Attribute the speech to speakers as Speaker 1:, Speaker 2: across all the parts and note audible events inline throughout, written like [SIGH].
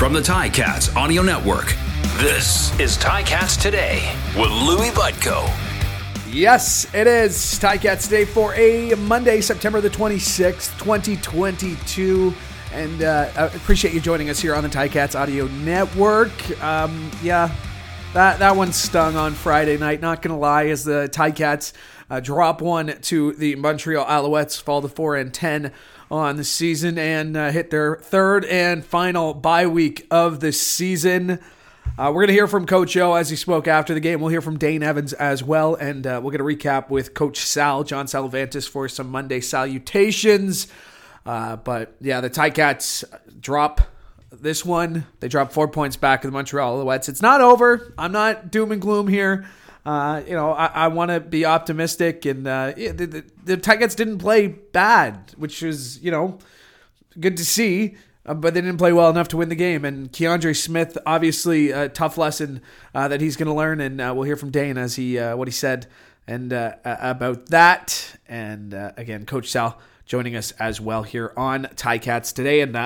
Speaker 1: From the Ticats Audio Network, this is Ticats Today with Louis Butko.
Speaker 2: Yes, it is Ticats Day for a Monday, September the 26th, 2022. And uh, I appreciate you joining us here on the Ticats Audio Network. Um, yeah, that, that one stung on Friday night, not going to lie, as the Ticats uh, drop one to the Montreal Alouettes, fall to 4 and 10 on the season, and uh, hit their third and final bye week of the season. Uh, we're going to hear from Coach O as he spoke after the game. We'll hear from Dane Evans as well, and uh, we'll get a recap with Coach Sal, John Salavantis, for some Monday salutations. Uh, but yeah, the Ticats drop this one. They drop four points back of the Montreal Alouettes. It's not over. I'm not doom and gloom here. Uh, you know, I, I want to be optimistic, and uh, the, the, the Ticats didn't play bad, which is you know good to see. Uh, but they didn't play well enough to win the game. And Keandre Smith, obviously, a tough lesson uh, that he's going to learn. And we'll hear from Dane as he what he said and about that. And again, Coach Sal joining us as well here on Ticats today. And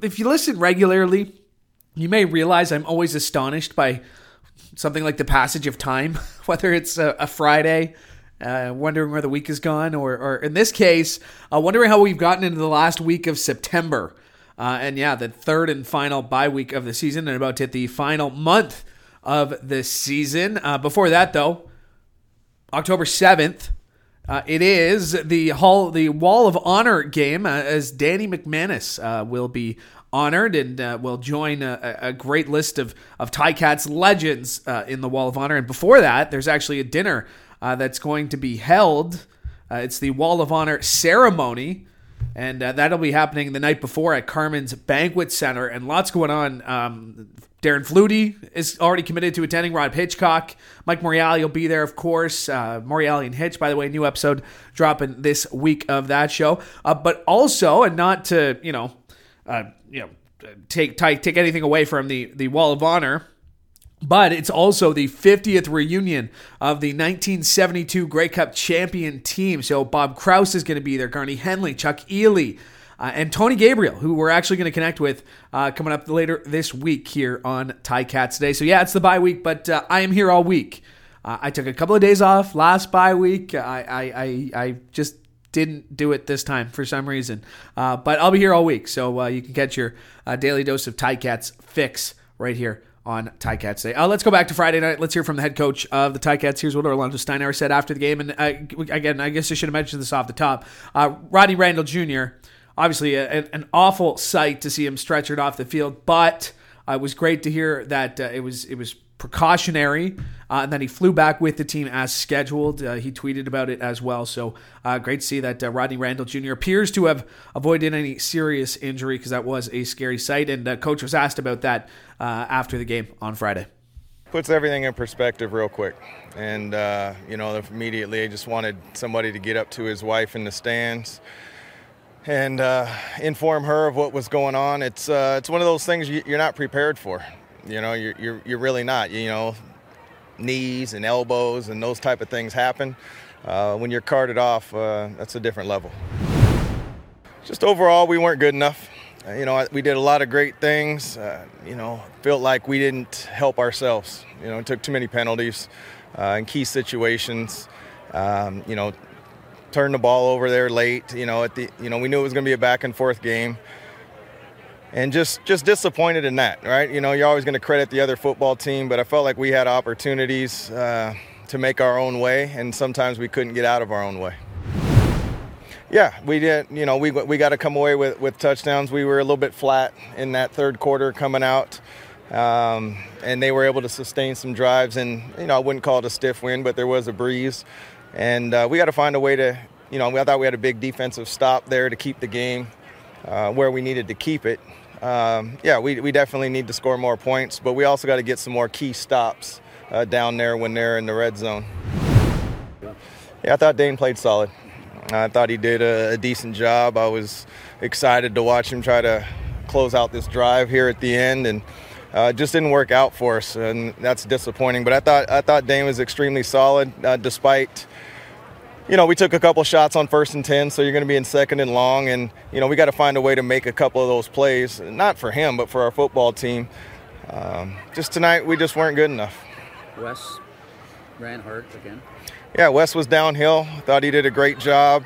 Speaker 2: if you listen regularly, you may realize I'm always astonished by something like the passage of time, [LAUGHS] whether it's a, a Friday, uh, wondering where the week has gone, or, or in this case, uh, wondering how we've gotten into the last week of September. Uh, and yeah, the third and final bye week of the season, and about to hit the final month of the season. Uh, before that, though, October 7th, uh, it is the hall, the Wall of Honor game, uh, as Danny McManus uh, will be honored and uh, will join a, a, great list of of Ticats legends uh, in the Wall of Honor. And before that, there's actually a dinner uh, that's going to be held. it's the Wall of Honor ceremony and uh, that'll be happening the night before at Carmen's Banquet Center, and lots going on. Um, Darren Flutie is already committed to attending. Rob Hitchcock, Mike Morreale will be there, of course. Uh, and Hitch, by the way, new episode dropping this week of that show. Uh, but also, and not to you know, uh, you know, take, take take anything away from the the Wall of Honor. But it's also the 50th reunion of the 1972 Grey Cup champion team. So Bob Krouse is going to be there, Garney Henley, Chuck Ealey, uh, and Tony Gabriel, who we're actually going to connect with uh, coming up later this week here on Ticats Today. So yeah, it's the bye week, but uh, I am here all week. Uh, I took a couple of days off last bye week. I, I, I, I just didn't do it this time for some reason. Uh, but I'll be here all week, so uh, you can get your daily dose of Ticats fix right here on Ticats Day. Uh, let's go back to Friday night. Let's hear from the head coach of the Ticats. Here's what Orlando Steinauer said after the game. And uh, again, I guess I should have mentioned this off the top. Uh, Rodney Randall Jr., obviously a, an awful sight to see him stretchered off the field, but uh, it was great to hear that uh, it was it was precautionary, uh, and then he flew back with the team as scheduled. Uh, he tweeted about it as well. So uh, great to see that uh, Rodney Randall Jr. appears to have avoided any serious injury because that was a scary sight. And uh, coach was asked about that uh, after the game on Friday.
Speaker 3: Puts everything in perspective real quick. And, you know, immediately I just wanted somebody to get up to his wife in the stands and inform her of what was going on. It's, it's one of those things you're not prepared for. You know, you're, you're, you're really not. You know, knees and elbows and those type of things happen. Uh, when you're carted off, uh, that's a different level. Just overall, we weren't good enough. Uh, you know, we did a lot of great things. Uh, you know, felt like we didn't help ourselves. You know, took too many penalties uh, in key situations. Um, you know, turned the ball over there late. You know, at the you know we knew it was going to be a back and forth game and just just disappointed in that, right? You know, you're always going to credit the other football team, but I felt like we had opportunities uh, to make our own way, and sometimes we couldn't get out of our own way. Yeah, we did. You know, we we got to come away with with touchdowns. We were a little bit flat in that third quarter coming out. Um, and they were able to sustain some drives, and you know I wouldn't call it a stiff wind, but there was a breeze, and uh, we got to find a way to, you know, I thought we had a big defensive stop there to keep the game uh, where we needed to keep it, um, yeah, we, we definitely need to score more points, but we also got to get some more key stops uh, down there when they're in the red zone. Yeah, I thought Dane played solid. I thought he did a, a decent job. I was excited to watch him try to close out this drive here at the end, and uh, just didn't work out for us, and that's disappointing. But I thought I thought Dane was extremely solid, uh, despite you know, we took a couple shots on first and 10, so you're going to be in second and long. And, you know, we got to find a way to make a couple of those plays, not for him, but for our football team. Um, just tonight, we just weren't good enough.
Speaker 4: Wes ran hard again.
Speaker 3: Yeah, Wes was downhill. Thought he did a great job.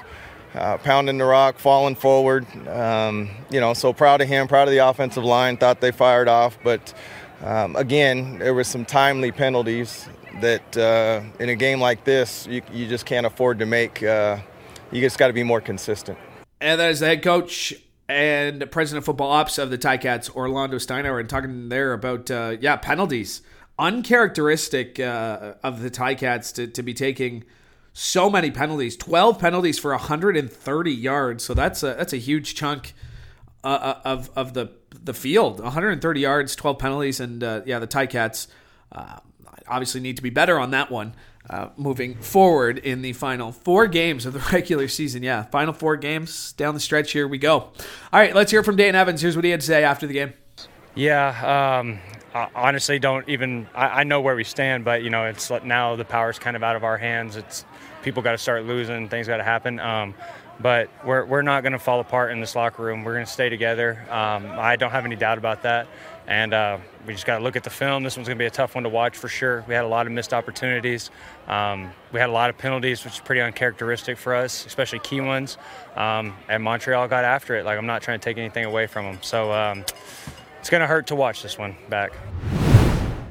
Speaker 3: Uh, pounding the rock, falling forward. Um, you know, so proud of him, proud of the offensive line. Thought they fired off, but um, again, there was some timely penalties that uh, in a game like this, you, you just can't afford to make. Uh, you just got to be more consistent.
Speaker 2: And that is the head coach and president of football ops of the Ticats, Orlando Steinauer, and talking there about uh, yeah penalties, uncharacteristic uh, of the Ticats to, to be taking so many penalties, twelve penalties for 130 yards. So that's a that's a huge chunk uh, uh, of of the the field. 130 yards, 12 penalties, and yeah, the Ticats obviously need to be better on that one. Uh, moving forward in the final four games of the [LAUGHS] regular season. Yeah, final four games down the stretch. Here we go. All right, let's hear from Dane Evans. Here's what he had to say after the game.
Speaker 5: Yeah, um, honestly don't even. I, I, know where we stand, but you know, it's now the power's kind of out of our hands. It's people got to start losing. Things got to happen. Um, but we're, we're not going to fall apart in this locker room. We're going to stay together. Um, I don't have any doubt about that. And uh, we just got to look at the film. This one's going to be a tough one to watch for sure. We had a lot of missed opportunities. Um, we had a lot of penalties, which is pretty uncharacteristic for us, especially key ones. Um, and Montreal got after it. Like, I'm not trying to take anything away from them. So um, it's going to hurt to watch this one back.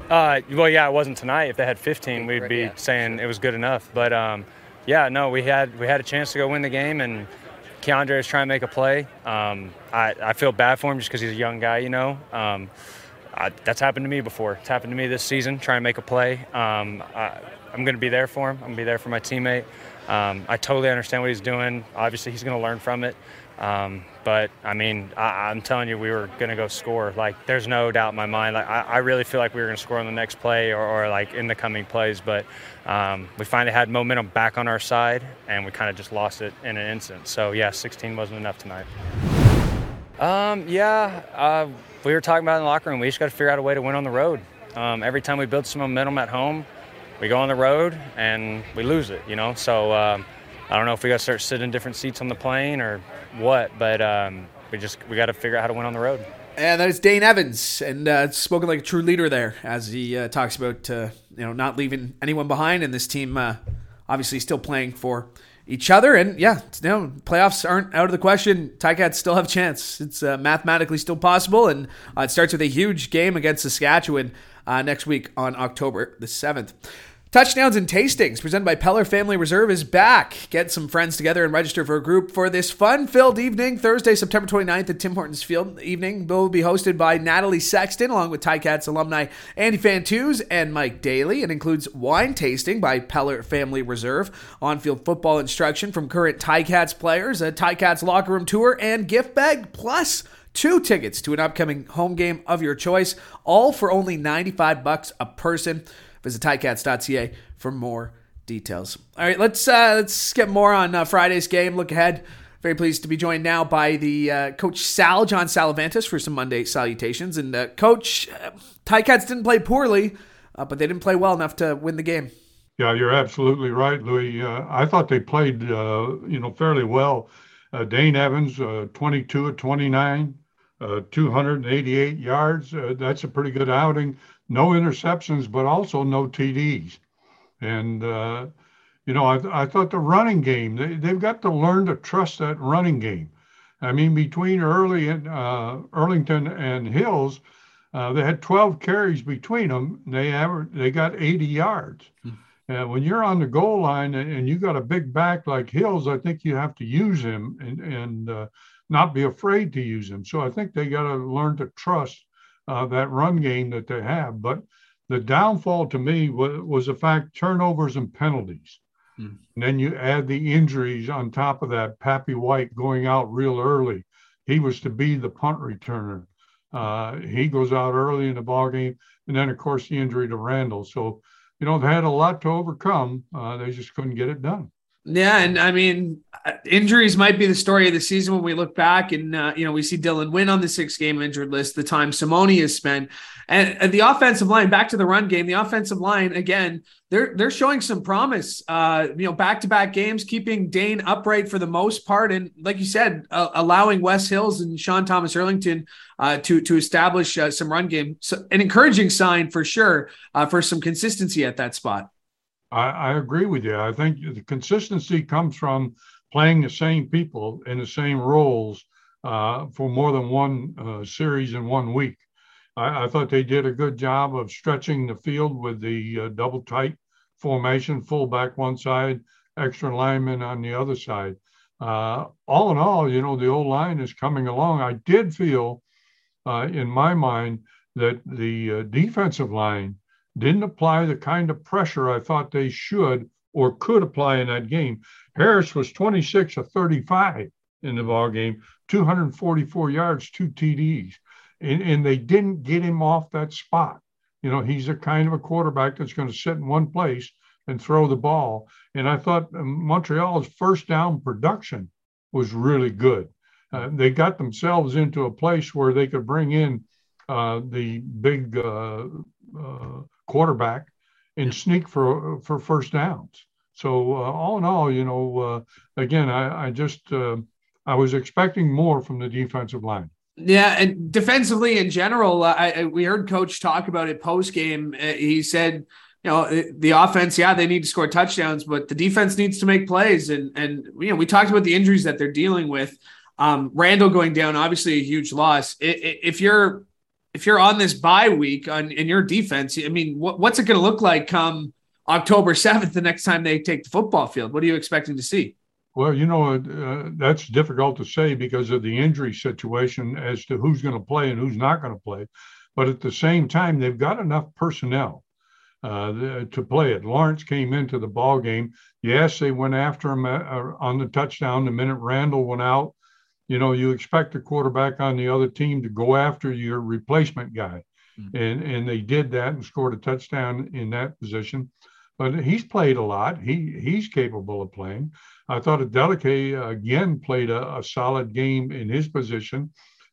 Speaker 5: Uh, well, yeah, it wasn't tonight. If they had 15, we'd be saying it was good enough. But um, yeah, no, we had we had a chance to go win the game, and Keandre is trying to make a play. Um, I, I feel bad for him just because he's a young guy, you know. Um, I, that's happened to me before. It's happened to me this season, trying to make a play. Um, I, am going to be there for him. I'm going to be there for my teammate. Um, I totally understand what he's doing. Obviously, he's going to learn from it. But I mean, I, am telling you, we were going to go score. Like, there's no doubt in my mind. Like, I, I really feel like we were going to score on the next play or, or like in the coming plays. But um, we finally had momentum back on our side, and we kind of just lost it in an instant. So yeah, 16 wasn't enough tonight. Um, yeah, uh, we were talking about in the locker room. We just got to figure out a way to win on the road. Um, every time we build some momentum at home, we go on the road and we lose it. You know, so. Um, I don't know if we got to start sitting in different seats on the plane or what, but um, we just we got to figure out how to win on the road.
Speaker 2: And that is Dane Evans, and uh, spoken like a true leader there as he uh, talks about uh, you know not leaving anyone behind, and this team uh, obviously still playing for each other. And yeah, you know, playoffs aren't out of the question. Ticats still have a chance. It's uh, mathematically still possible, and uh, it starts with a huge game against Saskatchewan uh, next week on October the seventh. Touchdowns and Tastings, presented by Peller Family Reserve, is back. Get some friends together and register for a group for this fun filled evening, Thursday, September 29th at Tim Hortons Field. Evening will be hosted by Natalie Sexton, along with Ticats alumni Andy Fantuz and Mike Daly. It includes wine tasting by Peller Family Reserve, on field football instruction from current Ticats players, a Ticats locker room tour, and gift bag, plus two tickets to an upcoming home game of your choice, all for only 95 bucks a person. Visit ticats.ca for more details. All right, let's uh, let's get more on uh, Friday's game. Look ahead. Very pleased to be joined now by the uh, coach Sal John Salavantis for some Monday salutations. And uh, coach, uh, Ticats didn't play poorly, uh, but they didn't play well enough to win the game.
Speaker 6: Yeah, you're absolutely right, Louis. Uh, I thought they played, uh, you know, fairly well. Dane Evans, 22 of 29, 288 yards. that's a pretty good outing no interceptions, but also no TDs. And, uh, you know, I, I thought the running game, they, they've got to learn to trust that running game. I mean, between early and uh, Erlington and Hills, uh, they had 12 carries between them. They averaged, they got 80 yards. Hmm. And when you're on the goal line and, and, you got a big back like Hills, I think you have to use him and, and uh, not be afraid to use him. So I think they got to learn to trust uh, that run game that they have. But the downfall to me was, was the fact turnovers and penalties. Mm. And then you add the injuries on top of that. Papi White going out real early. He was to be the punt returner. Uh, he goes out early in the ball game, and then of course the injury to Randall. So, you know, they had a lot to overcome. Uh, they just couldn't get it done.
Speaker 2: Yeah, and I mean, uh, injuries might be the story of the season when we look back and uh, you know we see Dylan Wynn on the six game injured list. The time Simoni has spent, and, and, the offensive line. Back to the run game, the offensive line again. They're they're showing some promise. Uh, you know, back to back games, keeping Dane upright for the most part, and like you said, uh, allowing Wes Hills and Sean Thomas Erlington uh, to to establish uh, some run game. So an encouraging sign for sure for some consistency at that spot.
Speaker 6: I, I agree with you. I think the consistency comes from playing the same people in the same roles uh, for more than one uh, series in one week. I, I, thought they did a good job of stretching the field with the uh, double tight formation, fullback one side, extra lineman on the other side. Uh, all in all, you know, the old line is coming along. I did feel, uh, in my mind, that the uh, defensive line didn't apply the kind of pressure I thought they should or could apply in that game. Harris was 26 of 35 in the ball game, 244 yards, two TDs, and, and they didn't get him off that spot. You know, he's a kind of a quarterback that's going to sit in one place and throw the ball. And I thought Montreal's first down production was really good. Uh, they got themselves into a place where they could bring in uh, the big uh, uh quarterback and sneak for for first downs. So uh, all in all, you know, uh, again, I, I just uh, I was expecting more from the defensive line.
Speaker 2: Yeah, and defensively in general, uh, I, I, we heard Coach talk about it post game. He said, you know, the offense, yeah, they need to score touchdowns, but the defense needs to make plays. And and you know, we talked about the injuries that they're dealing with. Um, Randall going down, obviously a huge loss. If you're if you're on this bye week on in your defense, I mean, what, what's it going to look like come October 7th, the next time they take the football field? What are you expecting to see?
Speaker 6: Well, you know, uh, that's difficult to say because of the injury situation as to who's going to play and who's not going to play. But at the same time, they've got enough personnel uh, to play it. Lawrence came into the ball game. Yes, they went after him uh, on the touchdown the minute Randall went out you know, you expect a quarterback on the other team to go after your replacement guy. Mm-hmm. And and they did that and scored a touchdown in that position. But he's played a lot. He he's capable of playing. I thought Adeleke uh, again played a, a, solid game in his position.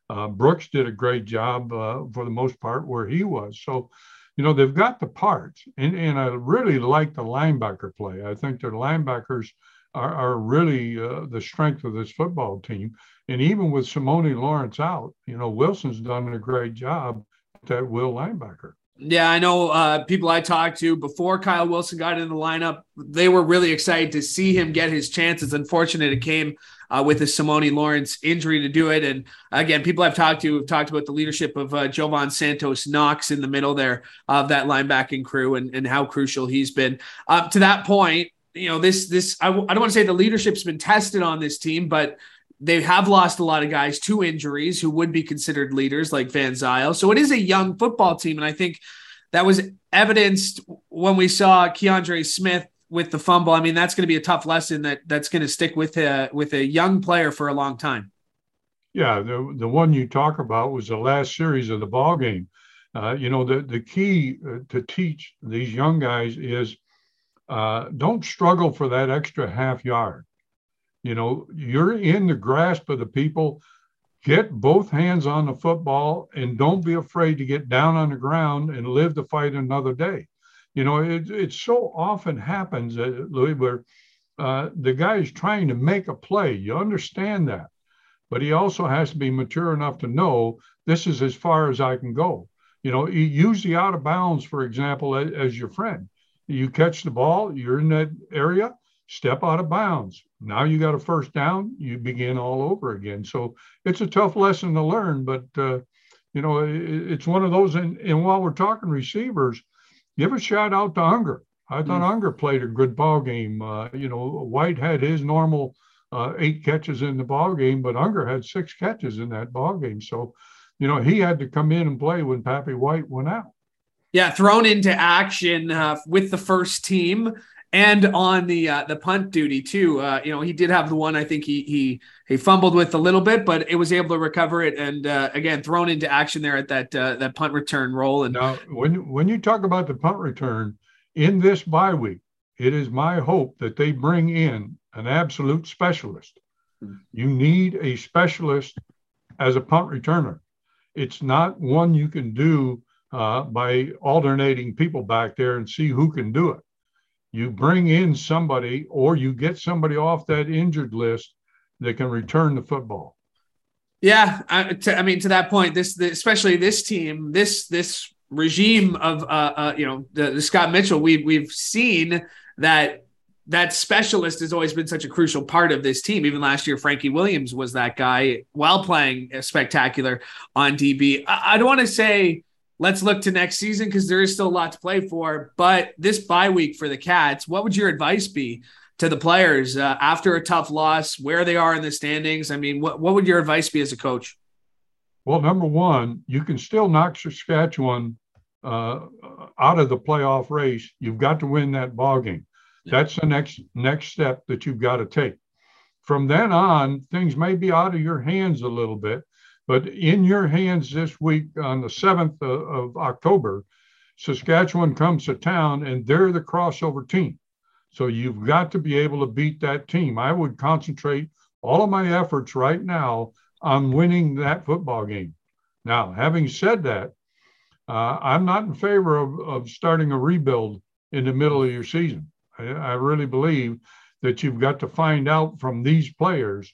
Speaker 6: Uh, Brooks did a great job uh, for the most part where he was. So, you know, they've got the parts. And, and I really like the linebacker play. I think their linebackers are, are really uh, the strength of this football team. And even with Simoni Lawrence out, you know, Wilson's done a great job at that will linebacker.
Speaker 2: Yeah, I know uh, people I talked to before Kyle Wilson got in the lineup, they were really excited to see him get his chances. Unfortunate, it came uh, with the Simoni Lawrence injury to do it. And again, people I've talked to have talked about the leadership of uh, Jovan Santos Knox in the middle there of that linebacking crew and, and how crucial he's been. Up to that point, you know, this this I don't want to say the leadership's been tested on this team, but they have lost a lot of guys to injuries who would be considered leaders like Van Zeyl. So it is a young football team. And I think that was evidenced when we saw Keandre Smith with the fumble. I mean, that's going to be a tough lesson that that's going to stick with a, with a young player for a long time.
Speaker 6: Yeah. The, the one you talk about was the last series of the ball game. Uh, you know, the, the key uh, to teach these young guys is uh, don't struggle for that extra half yard. You know, you're in the grasp of the people. Get both hands on the football and don't be afraid to get down on the ground and live to fight another day. You know, it, it so often happens, uh, Louis, where uh, the guy is trying to make a play. You understand that. But he also has to be mature enough to know this is as far as I can go. You know, use the out of bounds, for example, as, as your friend. You catch the ball, you're in that area, step out of bounds. Now you got a first down, you begin all over again. So it's a tough lesson to learn, but uh, you know it, it's one of those. And, and, while we're talking receivers, give a shout out to Unger. I thought mm. Unger played a good ball game. Uh, you know, White had his normal uh, eight catches in the ball game, but Unger had six catches in that ball game. So, you know, he had to come in and play when Papi White went out.
Speaker 2: Yeah, thrown into action uh, with the first team and on the uh, the punt duty too. Uh, you know, he did have the one I think he he he fumbled with a little bit, but it was able to recover it and uh, again thrown into action there at that uh, that punt return role. And
Speaker 6: now, when when you talk about the punt return in this bye week, it is my hope that they bring in an absolute specialist. You need a specialist as a punt returner. It's not one you can do uh, by alternating people back there and see who can do it. You bring in somebody or you get somebody off that injured list that can return the football.
Speaker 2: Yeah, I, to, I mean, to that point, this, especially this team, this this regime of uh, uh you know the, the Scott Mitchell, we've we've seen that that specialist has always been such a crucial part of this team. Even last year, Frankie Williams was that guy while playing spectacular on DB. I, I don't want to say let's look to next season because there is still a lot to play for. But this bye week for the Cats, what would your advice be to the players uh, after a tough loss, where they are in the standings? I mean, what, what would your advice be as a coach?
Speaker 6: Well, number one, you can still knock Saskatchewan uh, out of the playoff race. You've got to win that ball game. That's the next next step that you've got to take. From then on, things may be out of your hands a little bit, but in your hands this week on the 7th of, October, Saskatchewan comes to town and they're the crossover team. So you've got to be able to beat that team. I would concentrate all of my efforts right now on winning that football game. Now, having said that, uh, I'm not in favor of, of starting a rebuild in the middle of your season. I, I really believe that you've got to find out from these players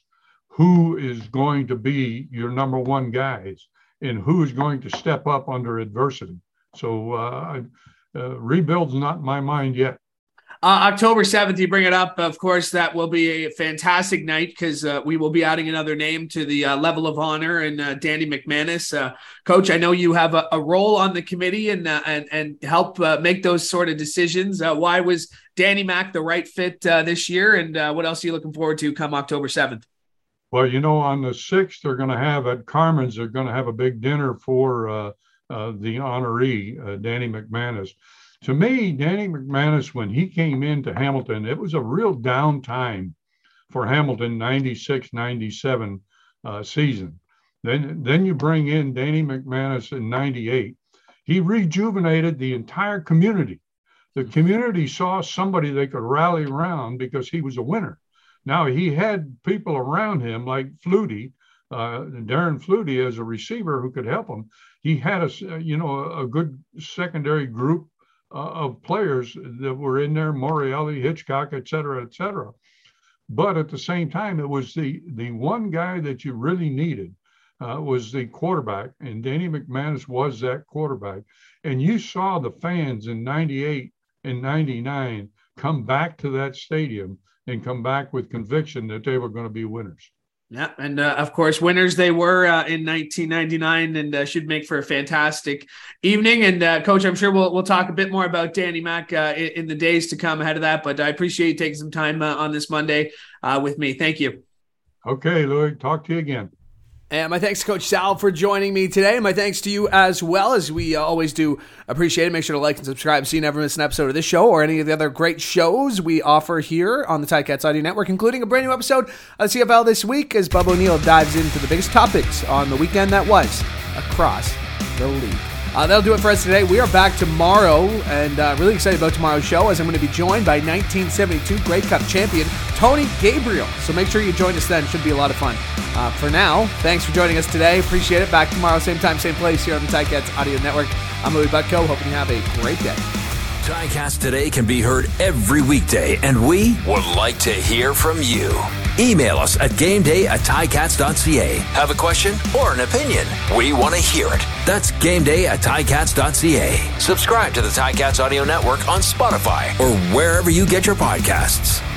Speaker 6: who is going to be your number one guys and who is going to step up under adversity. So uh, uh, rebuild's not in my mind yet.
Speaker 2: Uh, October 7th, you bring it up. Of course, that will be a fantastic night because uh, we will be adding another name to the uh, level of honor and uh, Danny McManus. Uh, Coach, I know you have a, a role on the committee and uh, and, and help make those sort of decisions. why was Danny Mac the right fit this year? And what else are you looking forward to come October 7th?
Speaker 6: Well, you know, on the 6th, they're going to have at Carmen's, they're going to have a big dinner for uh, uh, the honoree, uh, Danny McManus to me, Danny McManus, when he came into Hamilton, it was a real down time for Hamilton 96 97 uh, season. Then, then you bring in Danny McManus in 98. He rejuvenated the entire community. The community saw somebody they could rally around because he was a winner. Now he had people around him like Flutie, uh, Darren Flutie as a receiver who could help him. He had a you know a good secondary group uh, of players that were in there, Morreale, Hitchcock, et cetera, et cetera. But at the same time, it was the the one guy that you really needed uh, was the quarterback, and Danny McManus was that quarterback. And you saw the fans in '98 and '99 come back to that stadium and come back with conviction that they were going to be winners.
Speaker 2: Yeah, and uh, of course, winners they were uh, in 1999, and uh, should make for a fantastic evening. And uh, coach, I'm sure we'll we'll talk a bit more about Danny Mac uh, in, in, the days to come ahead of that. But I appreciate you taking some time uh, on this Monday with me. Thank you.
Speaker 6: Okay, Louis. Talk to you again.
Speaker 2: And my thanks to Coach Sal for joining me today. My thanks to you as well, as we uh, always do appreciate it. Make sure to like and subscribe so you never miss an episode of this show or any of the other great shows we offer here on the Ticats Audio Network, including a brand new episode of CFL this week as Bubba O'Neill dives into the biggest topics on the weekend that was across the league. Uh, that'll do it for us today. We are back tomorrow, and uh, really excited about tomorrow's show as I'm going to be joined by 1972 Grey Cup champion Tony Gabriel. So make sure you join us then. Should be a lot of fun. Uh, for now, thanks for joining us today. Appreciate it. Back tomorrow, same time, same place here on the Ticats Audio Network. I'm Louis Butko. Hoping you have a great day.
Speaker 1: Ticats Today can be heard every weekday, and we would like to hear from you. Email us at gameday at ticats.ca. Have a question or an opinion? We want to hear it. That's gameday at ticats.ca. Subscribe to the Ticats Audio Network on Spotify or wherever you get your podcasts.